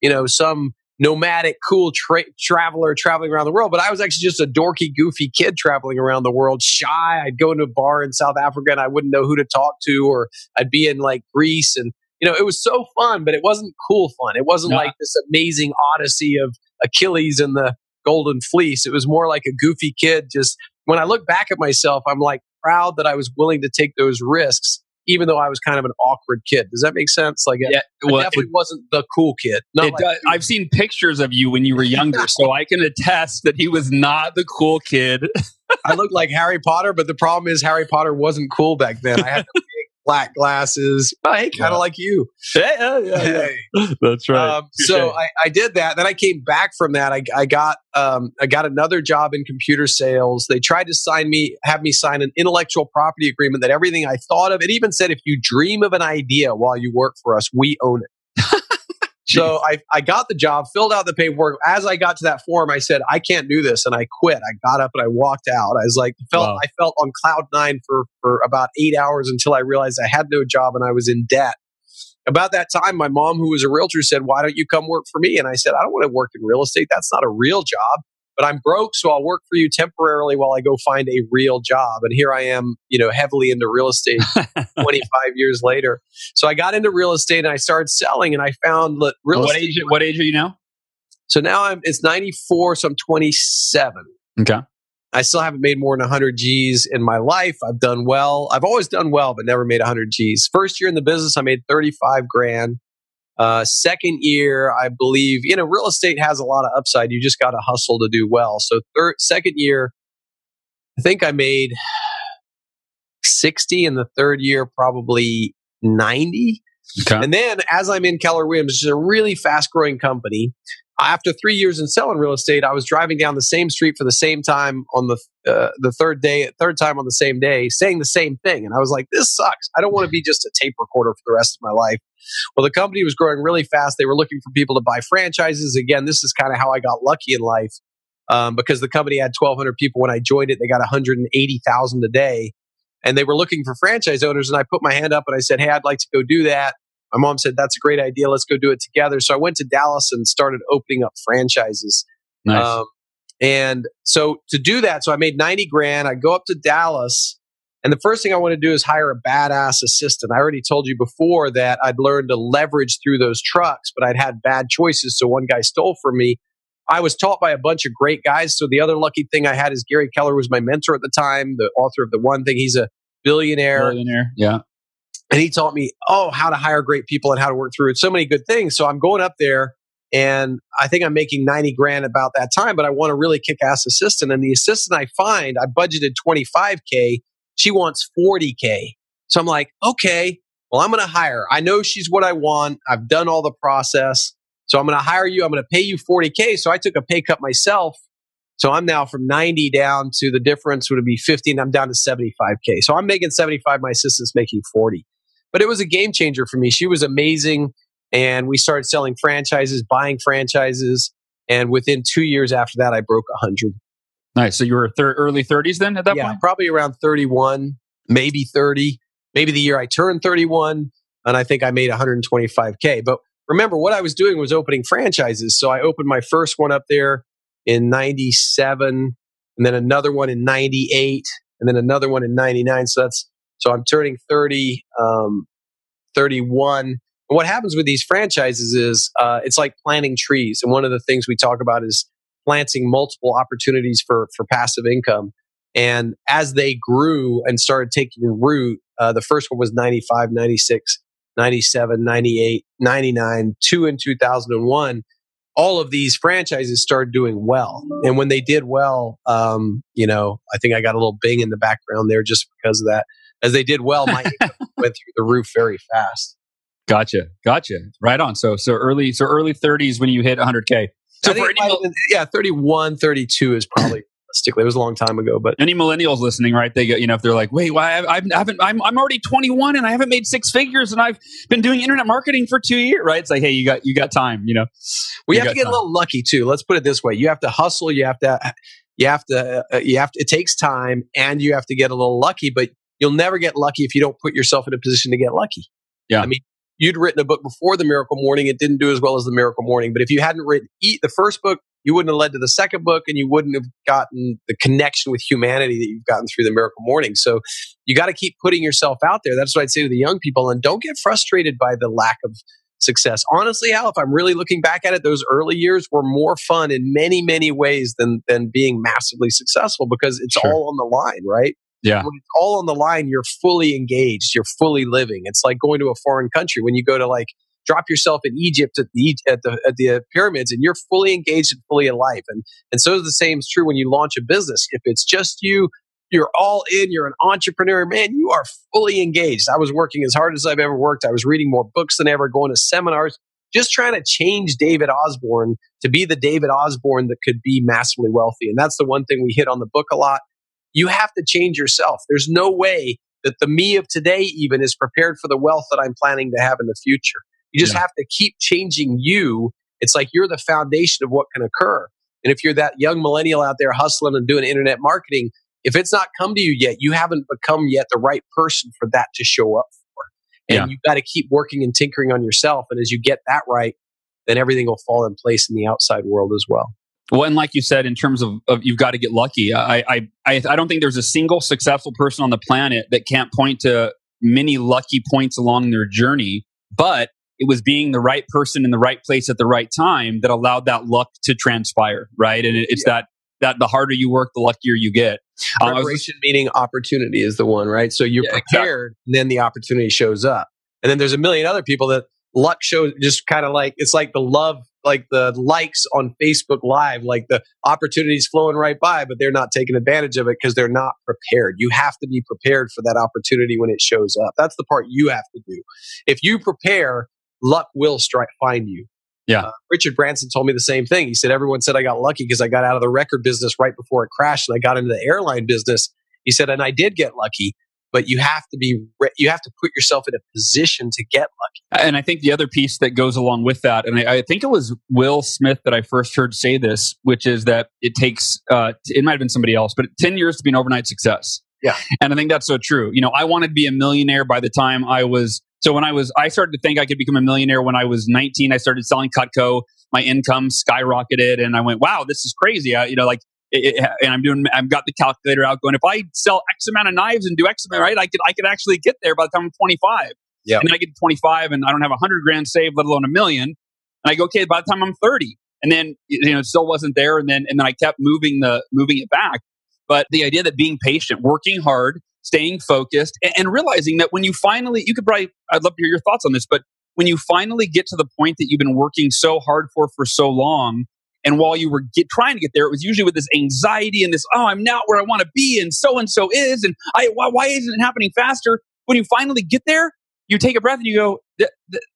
you know, some nomadic, cool tra- traveler traveling around the world. But I was actually just a dorky, goofy kid traveling around the world, shy. I'd go into a bar in South Africa and I wouldn't know who to talk to, or I'd be in like Greece. And, you know, it was so fun, but it wasn't cool fun. It wasn't like this amazing odyssey of Achilles and the Golden Fleece. It was more like a goofy kid. Just when I look back at myself, I'm like proud that I was willing to take those risks even though I was kind of an awkward kid. Does that make sense? Like, yeah, well, I definitely it, wasn't the cool kid. Like, does, I've seen pictures of you when you were younger, so I can attest that he was not the cool kid. I looked like Harry Potter, but the problem is Harry Potter wasn't cool back then. I had black glasses. Hey, kind of yeah. like you. Hey, yeah, yeah, hey. that's right. Um, so I, I, did that. Then I came back from that. I, I got um, I got another job in computer sales. They tried to sign me, have me sign an intellectual property agreement that everything I thought of. It even said if you dream of an idea while you work for us, we own it. So I, I got the job, filled out the paperwork. As I got to that form, I said, I can't do this. And I quit. I got up and I walked out. I was like, felt, wow. I felt on cloud nine for, for about eight hours until I realized I had no job and I was in debt. About that time, my mom, who was a realtor, said, Why don't you come work for me? And I said, I don't want to work in real estate. That's not a real job but I'm broke, so I'll work for you temporarily while I go find a real job. And here I am, you know, heavily into real estate 25 years later. So I got into real estate and I started selling, and I found that real what estate. Age, what age are you now? So now I'm it's 94, so I'm 27. Okay. I still haven't made more than 100 G's in my life. I've done well. I've always done well, but never made 100 G's. First year in the business, I made 35 grand. Uh, second year, I believe, you know, real estate has a lot of upside. You just got to hustle to do well. So third, second year, I think I made 60 in the third year, probably 90. Okay. And then as I'm in Keller Williams, which is a really fast growing company, after three years in selling real estate, I was driving down the same street for the same time on the uh, the third day, third time on the same day, saying the same thing, and I was like, "This sucks. I don't want to be just a tape recorder for the rest of my life." Well, the company was growing really fast. They were looking for people to buy franchises. Again, this is kind of how I got lucky in life um, because the company had 1,200 people when I joined it. They got 180,000 a day, and they were looking for franchise owners. And I put my hand up and I said, "Hey, I'd like to go do that." My mom said, That's a great idea. Let's go do it together. So I went to Dallas and started opening up franchises. Nice. Um, and so to do that, so I made 90 grand. I go up to Dallas. And the first thing I want to do is hire a badass assistant. I already told you before that I'd learned to leverage through those trucks, but I'd had bad choices. So one guy stole from me. I was taught by a bunch of great guys. So the other lucky thing I had is Gary Keller was my mentor at the time, the author of The One Thing. He's a billionaire. Billionaire, yeah and he taught me oh how to hire great people and how to work through it. So many good things. So i'm going up there and i think i'm making 90 grand about that time but i want a really kick-ass assistant and the assistant i find i budgeted 25k she wants 40k so i'm like okay well i'm going to hire i know she's what i want. I've done all the process. So i'm going to hire you. I'm going to pay you 40k so i took a pay cut myself. So I'm now from 90 down to the difference would be 50 and I'm down to 75K. So I'm making 75, my assistant's making 40. But it was a game changer for me. She was amazing. And we started selling franchises, buying franchises. And within two years after that, I broke 100. Nice. So you were thir- early 30s then at that yeah, point? probably around 31, maybe 30, maybe the year I turned 31. And I think I made 125K. But remember, what I was doing was opening franchises. So I opened my first one up there in 97, and then another one in 98, and then another one in 99. So that's so I'm turning 30, um, 31. And what happens with these franchises is uh, it's like planting trees. And one of the things we talk about is planting multiple opportunities for, for passive income. And as they grew and started taking root, uh, the first one was 95, 96, 97, 98, 99, two in 2001. All of these franchises started doing well. And when they did well, um, you know, I think I got a little bing in the background there just because of that. As they did well, my income went through the roof very fast. Gotcha, gotcha. Right on. So, so early, so early 30s when you hit 100k. So for any, yeah, 31, 32 is probably realistically. It was a long time ago, but any millennials listening, right? They get, you know, if they're like, wait, why well, I, I haven't, I'm, I'm already 21 and I haven't made six figures and I've been doing internet marketing for two years, right? It's like, hey, you got, you got time, you know. We you have to get time. a little lucky too. Let's put it this way: you have to hustle. You have to, you have to, uh, you have to. It takes time, and you have to get a little lucky. But you'll never get lucky if you don't put yourself in a position to get lucky. Yeah. I mean, you'd written a book before the Miracle Morning. It didn't do as well as the Miracle Morning. But if you hadn't written eat the first book, you wouldn't have led to the second book and you wouldn't have gotten the connection with humanity that you've gotten through the miracle morning so you got to keep putting yourself out there that's what i'd say to the young people and don't get frustrated by the lack of success honestly Hal if i'm really looking back at it those early years were more fun in many many ways than than being massively successful because it's sure. all on the line right yeah. When it's all on the line, you're fully engaged. You're fully living. It's like going to a foreign country. When you go to like drop yourself in Egypt at the at the at the uh, pyramids, and you're fully engaged and fully alive. And and so the same is true when you launch a business. If it's just you, you're all in. You're an entrepreneur, man. You are fully engaged. I was working as hard as I've ever worked. I was reading more books than ever, going to seminars, just trying to change David Osborne to be the David Osborne that could be massively wealthy. And that's the one thing we hit on the book a lot. You have to change yourself. There's no way that the me of today even is prepared for the wealth that I'm planning to have in the future. You just yeah. have to keep changing you. It's like you're the foundation of what can occur. And if you're that young millennial out there hustling and doing internet marketing, if it's not come to you yet, you haven't become yet the right person for that to show up for. And yeah. you've got to keep working and tinkering on yourself. And as you get that right, then everything will fall in place in the outside world as well. Well, and like you said, in terms of, of you've got to get lucky. I, I, I, I don't think there's a single successful person on the planet that can't point to many lucky points along their journey. But it was being the right person in the right place at the right time that allowed that luck to transpire, right? And it's yeah. that that the harder you work, the luckier you get. Um, Preparation meaning opportunity is the one, right? So you're yeah, prepared, exactly. then the opportunity shows up, and then there's a million other people that luck shows just kind of like it's like the love like the likes on Facebook Live, like the opportunities flowing right by, but they're not taking advantage of it because they're not prepared. You have to be prepared for that opportunity when it shows up. That's the part you have to do. If you prepare, luck will strike find you. Yeah. Uh, Richard Branson told me the same thing. He said everyone said I got lucky because I got out of the record business right before it crashed and I got into the airline business. He said, and I did get lucky, but you have to be you have to put yourself in a position to get lucky. And I think the other piece that goes along with that, and I, I think it was Will Smith that I first heard say this, which is that it takes uh, it might have been somebody else, but ten years to be an overnight success. Yeah, and I think that's so true. You know, I wanted to be a millionaire by the time I was so when I was, I started to think I could become a millionaire when I was 19. I started selling Cutco. My income skyrocketed, and I went, "Wow, this is crazy!" I, you know, like, it, it, and I'm doing, I've got the calculator out, going, if I sell X amount of knives and do X amount, right, I could, I could actually get there by the time I'm 25. Yeah. And then I get to 25, and I don't have a hundred grand saved, let alone a million. And I go, okay, by the time I'm 30, and then you know, it still wasn't there, and then and then I kept moving the moving it back. But the idea that being patient, working hard, staying focused and, and realizing that when you finally, you could probably, I'd love to hear your thoughts on this, but when you finally get to the point that you've been working so hard for for so long, and while you were get, trying to get there, it was usually with this anxiety and this, oh, I'm not where I want to be, and so and so is, and I, why, why, isn't it happening faster? When you finally get there, you take a breath and you go,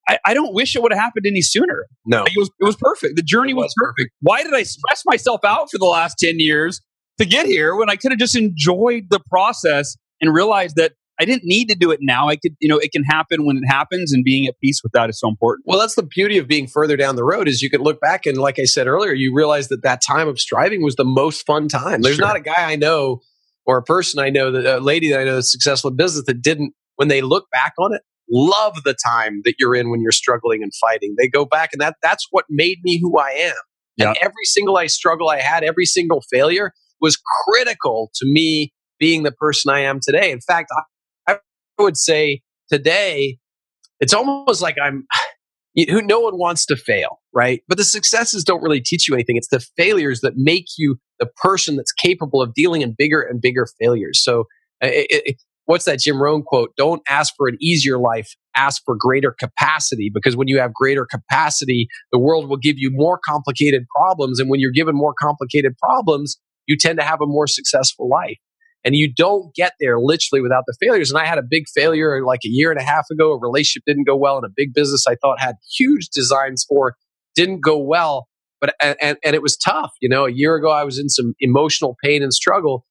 I, I don't wish it would have happened any sooner. No, like it was it was perfect. The journey was, was perfect. Why did I stress myself out for the last ten years to get here when I could have just enjoyed the process and realized that I didn't need to do it now. I could, you know, it can happen when it happens, and being at peace with that is so important. Well, that's the beauty of being further down the road is you can look back and, like I said earlier, you realize that that time of striving was the most fun time. There's sure. not a guy I know or a person I know, that a lady that I know that's successful in business that didn't, when they look back on it, love the time that you're in when you're struggling and fighting. They go back, and that that's what made me who I am. Yep. And every single I struggle I had, every single failure was critical to me being the person I am today. In fact, would say today, it's almost like I'm, who no one wants to fail. right? But the successes don't really teach you anything. It's the failures that make you the person that's capable of dealing in bigger and bigger failures. So, uh, it, it, what's that Jim Rohn quote? Don't ask for an easier life, ask for greater capacity. Because when you have greater capacity, the world will give you more complicated problems. And when you're given more complicated problems, you tend to have a more successful life. And you don't get there literally without the failures. And I had a big failure like a year and a half ago. A relationship didn't go well and a big business I thought had huge designs for didn't go well. But, and, and it was tough. You know, a year ago, I was in some emotional pain and struggle.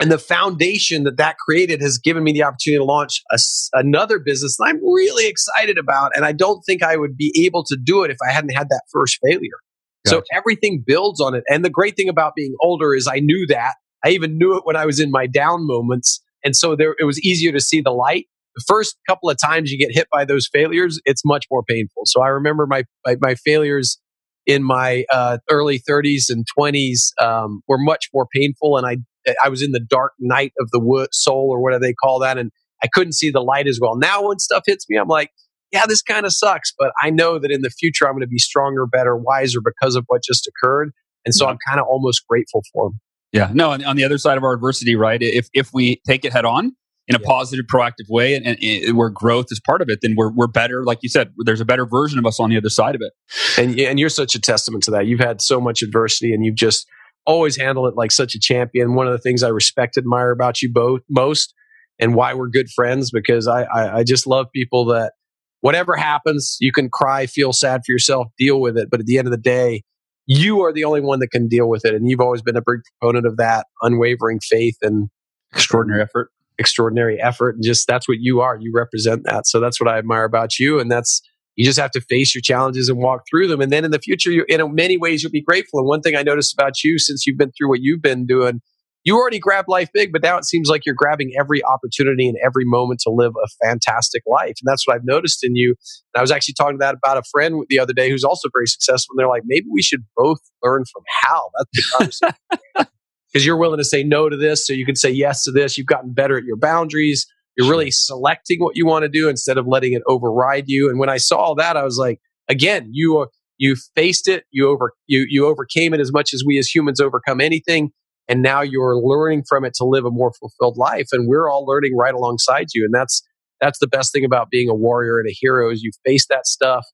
And the foundation that that created has given me the opportunity to launch a, another business that I'm really excited about. And I don't think I would be able to do it if I hadn't had that first failure. Gotcha. So everything builds on it. And the great thing about being older is I knew that. I even knew it when I was in my down moments. And so there, it was easier to see the light. The first couple of times you get hit by those failures, it's much more painful. So I remember my, my, my failures in my uh, early 30s and 20s um, were much more painful. And I, I was in the dark night of the wood, soul or whatever they call that. And I couldn't see the light as well. Now when stuff hits me, I'm like, yeah, this kind of sucks, but I know that in the future I'm going to be stronger, better, wiser because of what just occurred. And so I'm kind of almost grateful for them. Yeah. No, on, on, the other side of our adversity, right? If if we take it head on in a yeah. positive, proactive way, and, and, and, where growth is part of it, then we're we're better. Like you said, there's a better version of us on the other side of it. And and you're such a testament to that. You've had so much adversity, and you've just always handled it like such a champion. One of the things I respect, admire about you both most, and why we're good friends, because I, I, I just love people that whatever happens, you can cry, feel sad for yourself, deal with it, but at the end of the day you are the only one that can deal with it. And you've always been a big proponent of that unwavering faith and extraordinary effort. Extraordinary effort. And just that's what you are. You represent that. So that's what I admire about you. And that's, you just have to face your challenges and walk through them. And then in the future, you, in many ways, you'll be grateful. And one thing I noticed about you since you've been through what you've been doing you already grabbed life big, but now it seems like you're grabbing every opportunity and every moment to live a fantastic life. And that's what I've noticed in you. And I was actually talking to that about a friend the other day who's also very successful. And they're like, maybe we should both learn from Hal. That's the conversation. Because you're willing to say no to this, so you can say yes to this. You've gotten better at your boundaries. You're really selecting what you want to do instead of letting it override you. And when I saw all that, I was like, again, you are you faced it, you over you you overcame it as much as we as humans overcome anything and now you're learning from it to live a more fulfilled life and we're all learning right alongside you and that's that's the best thing about being a warrior and a hero is you face that stuff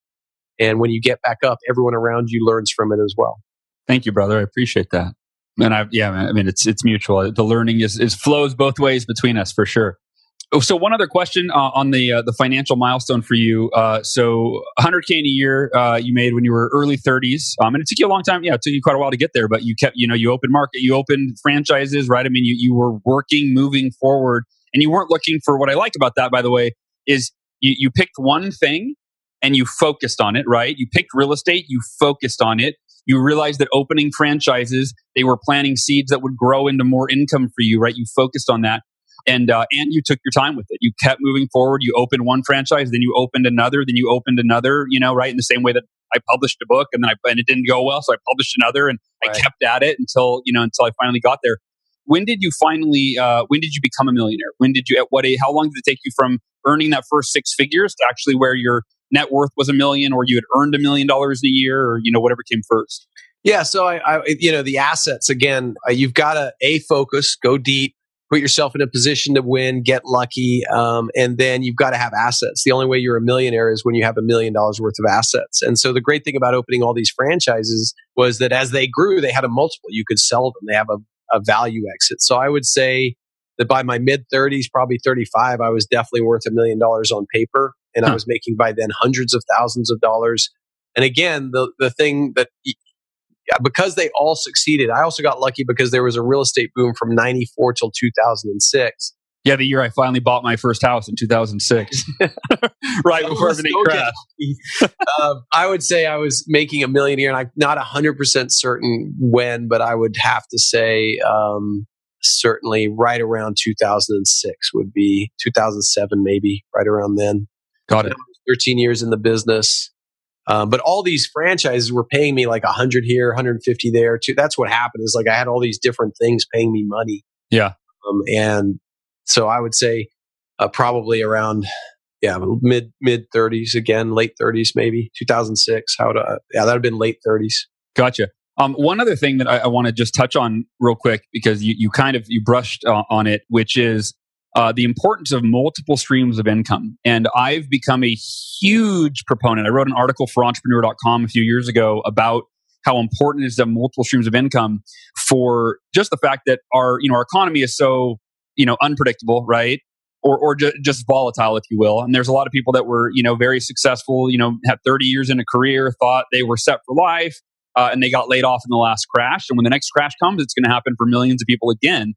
and when you get back up everyone around you learns from it as well. Thank you brother. I appreciate that. And i yeah i mean it's it's mutual. The learning is, is flows both ways between us for sure Oh, so one other question uh, on the uh, the financial milestone for you. Uh, so 100k in a year uh, you made when you were early 30s, um, and it took you a long time. Yeah, it took you quite a while to get there, but you kept you know you opened market, you opened franchises, right? I mean, you you were working, moving forward, and you weren't looking for what I liked about that. By the way, is you you picked one thing and you focused on it, right? You picked real estate, you focused on it. You realized that opening franchises, they were planting seeds that would grow into more income for you, right? You focused on that and uh, and you took your time with it. You kept moving forward. You opened one franchise, then you opened another, then you opened another. You know, right in the same way that I published a book, and then I and it didn't go well, so I published another, and right. I kept at it until you know until I finally got there. When did you finally? Uh, when did you become a millionaire? When did you? At what age? How long did it take you from earning that first six figures to actually where your net worth was a million, or you had earned a million dollars a year, or you know whatever came first? Yeah, so I, I you know, the assets again. Uh, you've got to a focus, go deep, put yourself in a position to win, get lucky, um, and then you've got to have assets. The only way you're a millionaire is when you have a million dollars worth of assets. And so the great thing about opening all these franchises was that as they grew, they had a multiple. You could sell them. They have a, a value exit. So I would say that by my mid 30s, probably 35, I was definitely worth a million dollars on paper, and huh. I was making by then hundreds of thousands of dollars. And again, the the thing that because they all succeeded. I also got lucky because there was a real estate boom from 94 till 2006. Yeah, the year I finally bought my first house in 2006, right before everything crashed. um, I would say I was making a million a year, and I'm not 100% certain when, but I would have to say um, certainly right around 2006 would be 2007, maybe right around then. Got it. 13 years in the business. Um, but all these franchises were paying me like 100 here, 150 there. Too. That's what happened. Is like I had all these different things paying me money. Yeah. Um, and so I would say uh, probably around yeah, mid mid 30s again, late 30s maybe 2006. How to yeah, that'd have been late 30s. Gotcha. Um, one other thing that I, I want to just touch on real quick because you, you kind of you brushed uh, on it, which is uh, the importance of multiple streams of income. And I've become a huge proponent. I wrote an article for entrepreneur.com a few years ago about how important it is to have multiple streams of income for just the fact that our, you know, our economy is so, you know, unpredictable, right? Or, or ju- just volatile, if you will. And there's a lot of people that were, you know, very successful, you know, had 30 years in a career, thought they were set for life, uh, and they got laid off in the last crash. And when the next crash comes, it's going to happen for millions of people again.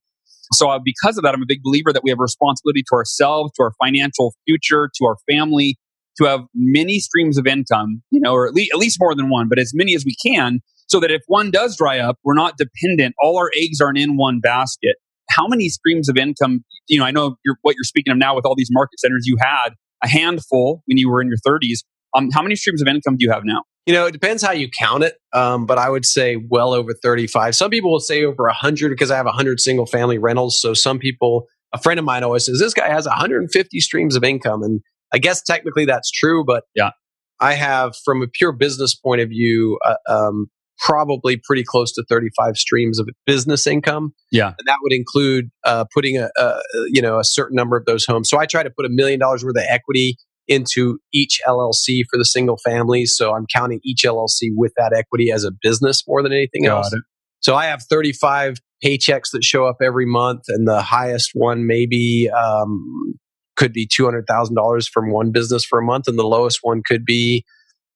So, uh, because of that, I'm a big believer that we have a responsibility to ourselves, to our financial future, to our family, to have many streams of income, you know, or at least, at least more than one, but as many as we can, so that if one does dry up, we're not dependent. All our eggs aren't in one basket. How many streams of income? You know, I know you're, what you're speaking of now with all these market centers. You had a handful when you were in your 30s. Um, how many streams of income do you have now? You know, it depends how you count it, um, but I would say well over 35. Some people will say over 100 because I have 100 single family rentals. So some people, a friend of mine always says, this guy has 150 streams of income. And I guess technically that's true, but yeah, I have, from a pure business point of view, uh, um, probably pretty close to 35 streams of business income. Yeah, and that would include uh, putting a, a, you know a certain number of those homes. So I try to put a million dollars worth of equity into each LLC for the single families. So I'm counting each LLC with that equity as a business more than anything Got else. It. So I have 35 paychecks that show up every month, and the highest one maybe um, could be $200,000 from one business for a month, and the lowest one could be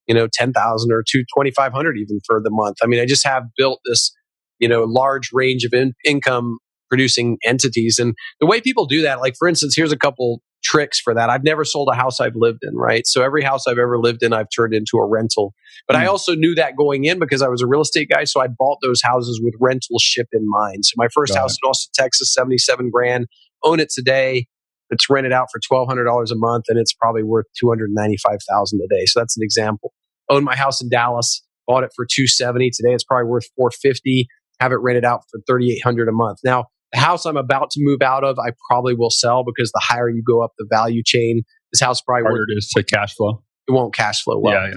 you know 10,000 or 2,500 even for the month. I mean, I just have built this you know large range of in- income producing entities and the way people do that like for instance here's a couple tricks for that. I've never sold a house I've lived in, right? So every house I've ever lived in, I've turned into a rental. But mm. I hmm. also knew that going in because I was a real estate guy. So I bought those houses with rental ship in mind. So my first Got house it. in Austin, Texas, 77 grand, own it today. It's rented out for $1,200 a month and it's probably worth 295,000 a day. So that's an example. Own my house in Dallas, bought it for 270. Today it's probably worth 450. Have it rented out for 3,800 a month. Now, the house I'm about to move out of, I probably will sell because the higher you go up the value chain, this house probably harder it is to cash flow. It won't cash flow well. Yeah, yeah.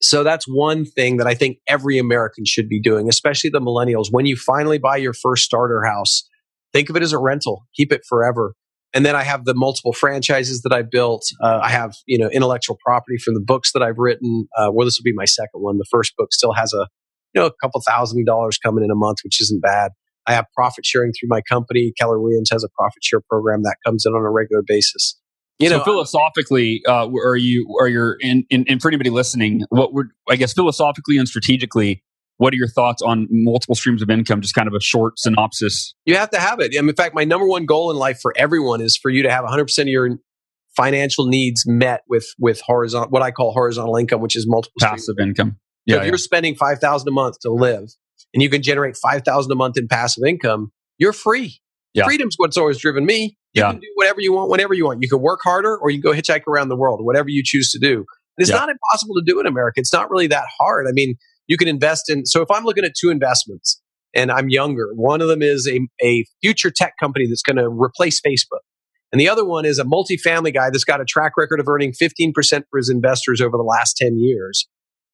So that's one thing that I think every American should be doing, especially the millennials. When you finally buy your first starter house, think of it as a rental. Keep it forever. And then I have the multiple franchises that I built. Uh, I have you know intellectual property from the books that I've written. Uh, well, this will be my second one. The first book still has a you know a couple thousand dollars coming in a month, which isn't bad. I have profit sharing through my company. Keller Williams has a profit share program that comes in on a regular basis. You know, so philosophically, uh, are you are you in, in, in for anybody listening? What would I guess philosophically and strategically? What are your thoughts on multiple streams of income? Just kind of a short synopsis. You have to have it. in fact, my number one goal in life for everyone is for you to have 100% of your financial needs met with with horizontal, what I call horizontal income, which is multiple passive income. Yeah, so if yeah. you're spending five thousand a month to live, and you can generate 5000 a month in passive income, you're free. Yeah. Freedom's what's always driven me. You yeah. can do whatever you want whenever you want. You can work harder or you can go hitchhike around the world, whatever you choose to do. And it's yeah. not impossible to do in America. It's not really that hard. I mean, you can invest in. So if I'm looking at two investments and I'm younger, one of them is a, a future tech company that's going to replace Facebook. And the other one is a multifamily guy that's got a track record of earning 15% for his investors over the last 10 years.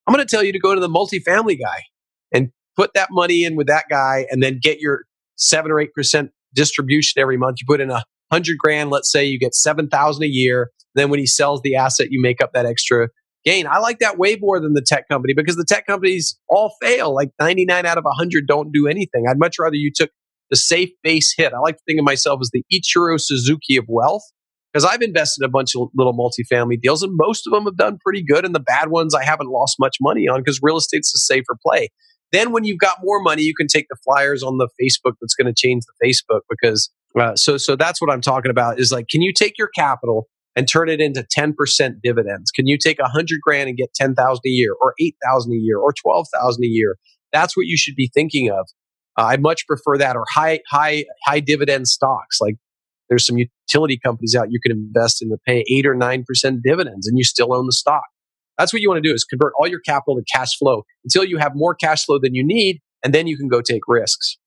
I'm going to tell you to go to the multifamily guy and put that money in with that guy and then get your seven or eight percent distribution every month. You put in a hundred grand, let's say you get seven thousand a year. Then when he sells the asset, you make up that extra gain. I like that way more than the tech company because the tech companies all fail. Like 99 out of 100 don't do anything. I'd much rather you took the safe base hit. I like to think of myself as the Ichiro Suzuki of wealth because I've invested in a bunch of little multifamily deals and most of them have done pretty good. And the bad ones I haven't lost much money on because real estate's a safer play. Then when you've got more money, you can take the flyers on the Facebook that's going to change the Facebook because uh, so so that's what I'm talking about is like can you take your capital and turn it into 10% dividends? Can you take 100 grand and get 10,000 a year or 8,000 a year or 12,000 a year? That's what you should be thinking of. Uh, I much prefer that or high high high dividend stocks like there's some utility companies out you can invest in to pay 8 or 9% dividends and you still own the stock. That's what you want to do is convert all your capital to cash flow until you have more cash flow than you need, and then you can go take risks.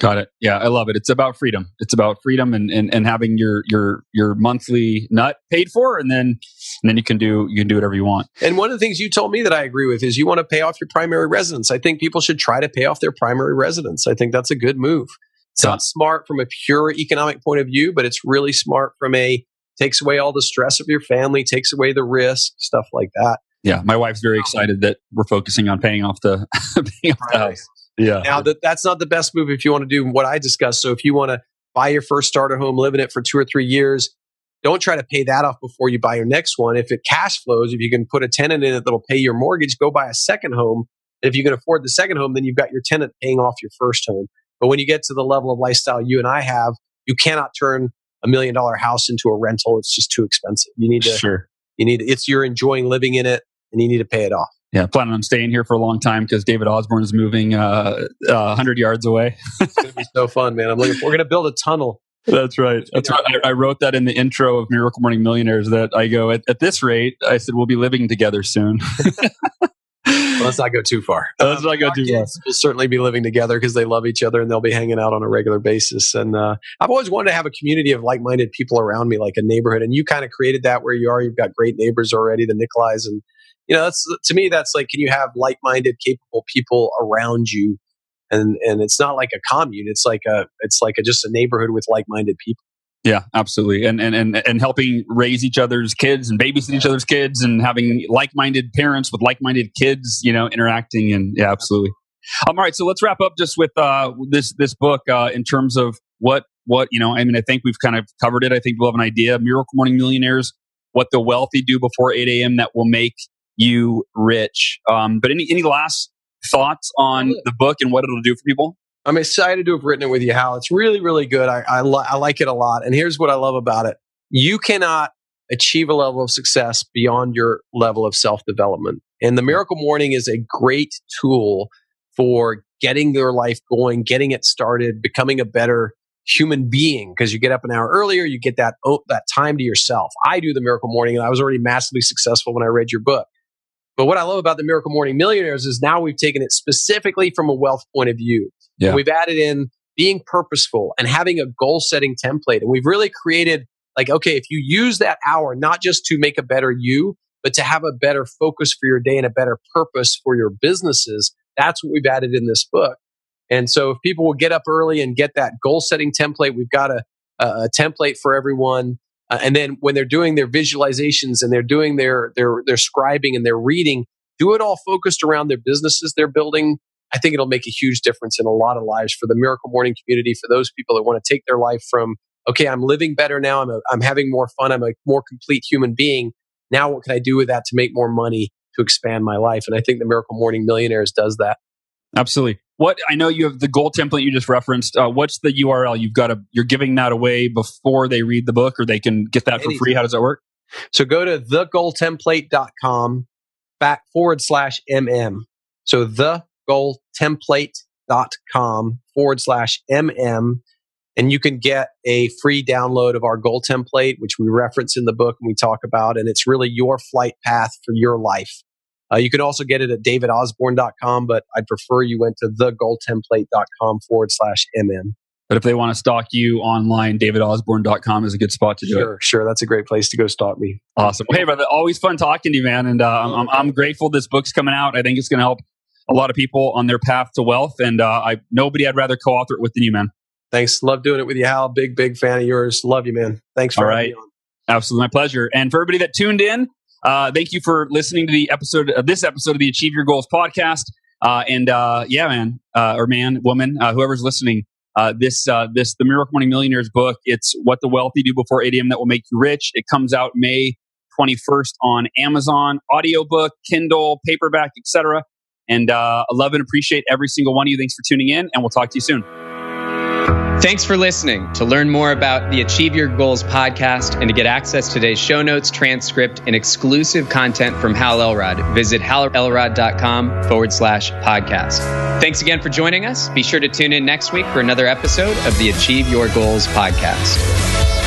Got it. Yeah, I love it. It's about freedom. It's about freedom and, and, and having your your your monthly nut paid for, and then and then you can do you can do whatever you want. And one of the things you told me that I agree with is you want to pay off your primary residence. I think people should try to pay off their primary residence. I think that's a good move. It's not smart from a pure economic point of view, but it's really smart from a takes away all the stress of your family, takes away the risk, stuff like that. Yeah, my wife's very um, excited that we're focusing on paying off the paying off the house. Yeah. Now that that's not the best move if you want to do what I discussed. So if you want to buy your first starter home, live in it for two or three years, don't try to pay that off before you buy your next one. If it cash flows, if you can put a tenant in it that'll pay your mortgage, go buy a second home. And if you can afford the second home, then you've got your tenant paying off your first home. But when you get to the level of lifestyle you and I have, you cannot turn a million dollar house into a rental. It's just too expensive. You need to, sure. you need, it's you're enjoying living in it and you need to pay it off. Yeah, planning on staying here for a long time because David Osborne is moving uh, uh, 100 yards away. it's going to be so fun, man. I'm looking. For, we're going to build a tunnel. That's right. That's right. I, I, wrote that in the intro of Miracle Morning Millionaires that I go at, at this rate. I said we'll be living together soon. well, let's not go too far. Let's not go too far. We'll certainly be living together because they love each other and they'll be hanging out on a regular basis. And uh, I've always wanted to have a community of like-minded people around me, like a neighborhood. And you kind of created that where you are. You've got great neighbors already, the Nikolais, and you know, that's to me, that's like, can you have like-minded, capable people around you? And and it's not like a commune. It's like a it's like a, just a neighborhood with like-minded people. Yeah, absolutely. And and and and helping raise each other's kids and babysit each other's kids and having like-minded parents with like-minded kids, you know, interacting and yeah, absolutely. Um, all right, so let's wrap up just with uh, this this book uh, in terms of what what you know. I mean, I think we've kind of covered it. I think we'll have an idea. Miracle Morning Millionaires: What the Wealthy Do Before 8 a.m. That will make you rich. Um, but any any last thoughts on the book and what it'll do for people? I'm excited to have written it with you, Hal. It's really, really good. I, I, li- I like it a lot. And here's what I love about it you cannot achieve a level of success beyond your level of self development. And the Miracle Morning is a great tool for getting your life going, getting it started, becoming a better human being because you get up an hour earlier, you get that that time to yourself. I do the Miracle Morning and I was already massively successful when I read your book. But what I love about the Miracle Morning Millionaires is now we've taken it specifically from a wealth point of view. Yeah. We've added in being purposeful and having a goal setting template. And we've really created like, okay, if you use that hour, not just to make a better you, but to have a better focus for your day and a better purpose for your businesses, that's what we've added in this book. And so if people will get up early and get that goal setting template, we've got a, a template for everyone. Uh, and then when they're doing their visualizations and they're doing their, their, their scribing and their reading, do it all focused around their businesses they're building. I think it'll make a huge difference in a lot of lives for the Miracle Morning community, for those people that want to take their life from, okay, I'm living better now. I'm, a, I'm having more fun. I'm a more complete human being. Now, what can I do with that to make more money to expand my life? And I think the Miracle Morning Millionaires does that. Absolutely. What I know you have the goal template you just referenced. Uh, what's the URL? You've got to you're giving that away before they read the book, or they can get that for free. How does that work? So go to thegoaltemplate.com back forward slash mm. So thegoaltemplate.com forward slash mm. And you can get a free download of our goal template, which we reference in the book and we talk about. And it's really your flight path for your life. Uh, you can also get it at davidosborne.com, but I'd prefer you went to thegoaltemplate.com forward slash MM. But if they want to stalk you online, davidosborne.com is a good spot to do sure, it. Sure, That's a great place to go stalk me. Awesome. Well, hey, brother, always fun talking to you, man. And uh, I'm, I'm grateful this book's coming out. I think it's going to help a lot of people on their path to wealth. And uh, I nobody I'd rather co author it with than you, man. Thanks. Love doing it with you, Hal. Big, big fan of yours. Love you, man. Thanks for All right. Absolutely. My pleasure. And for everybody that tuned in, uh, thank you for listening to the episode of this episode of the Achieve Your Goals podcast. Uh, and uh, yeah, man, uh, or man, woman, uh, whoever's listening, uh, this this the Miracle Morning Millionaires book. It's what the wealthy do before 8 a.m. that will make you rich. It comes out May 21st on Amazon, audiobook, Kindle, paperback, etc. And I love and appreciate every single one of you. Thanks for tuning in, and we'll talk to you soon. Thanks for listening. To learn more about the Achieve Your Goals podcast and to get access to today's show notes, transcript, and exclusive content from Hal Elrod, visit halelrod.com forward slash podcast. Thanks again for joining us. Be sure to tune in next week for another episode of the Achieve Your Goals podcast.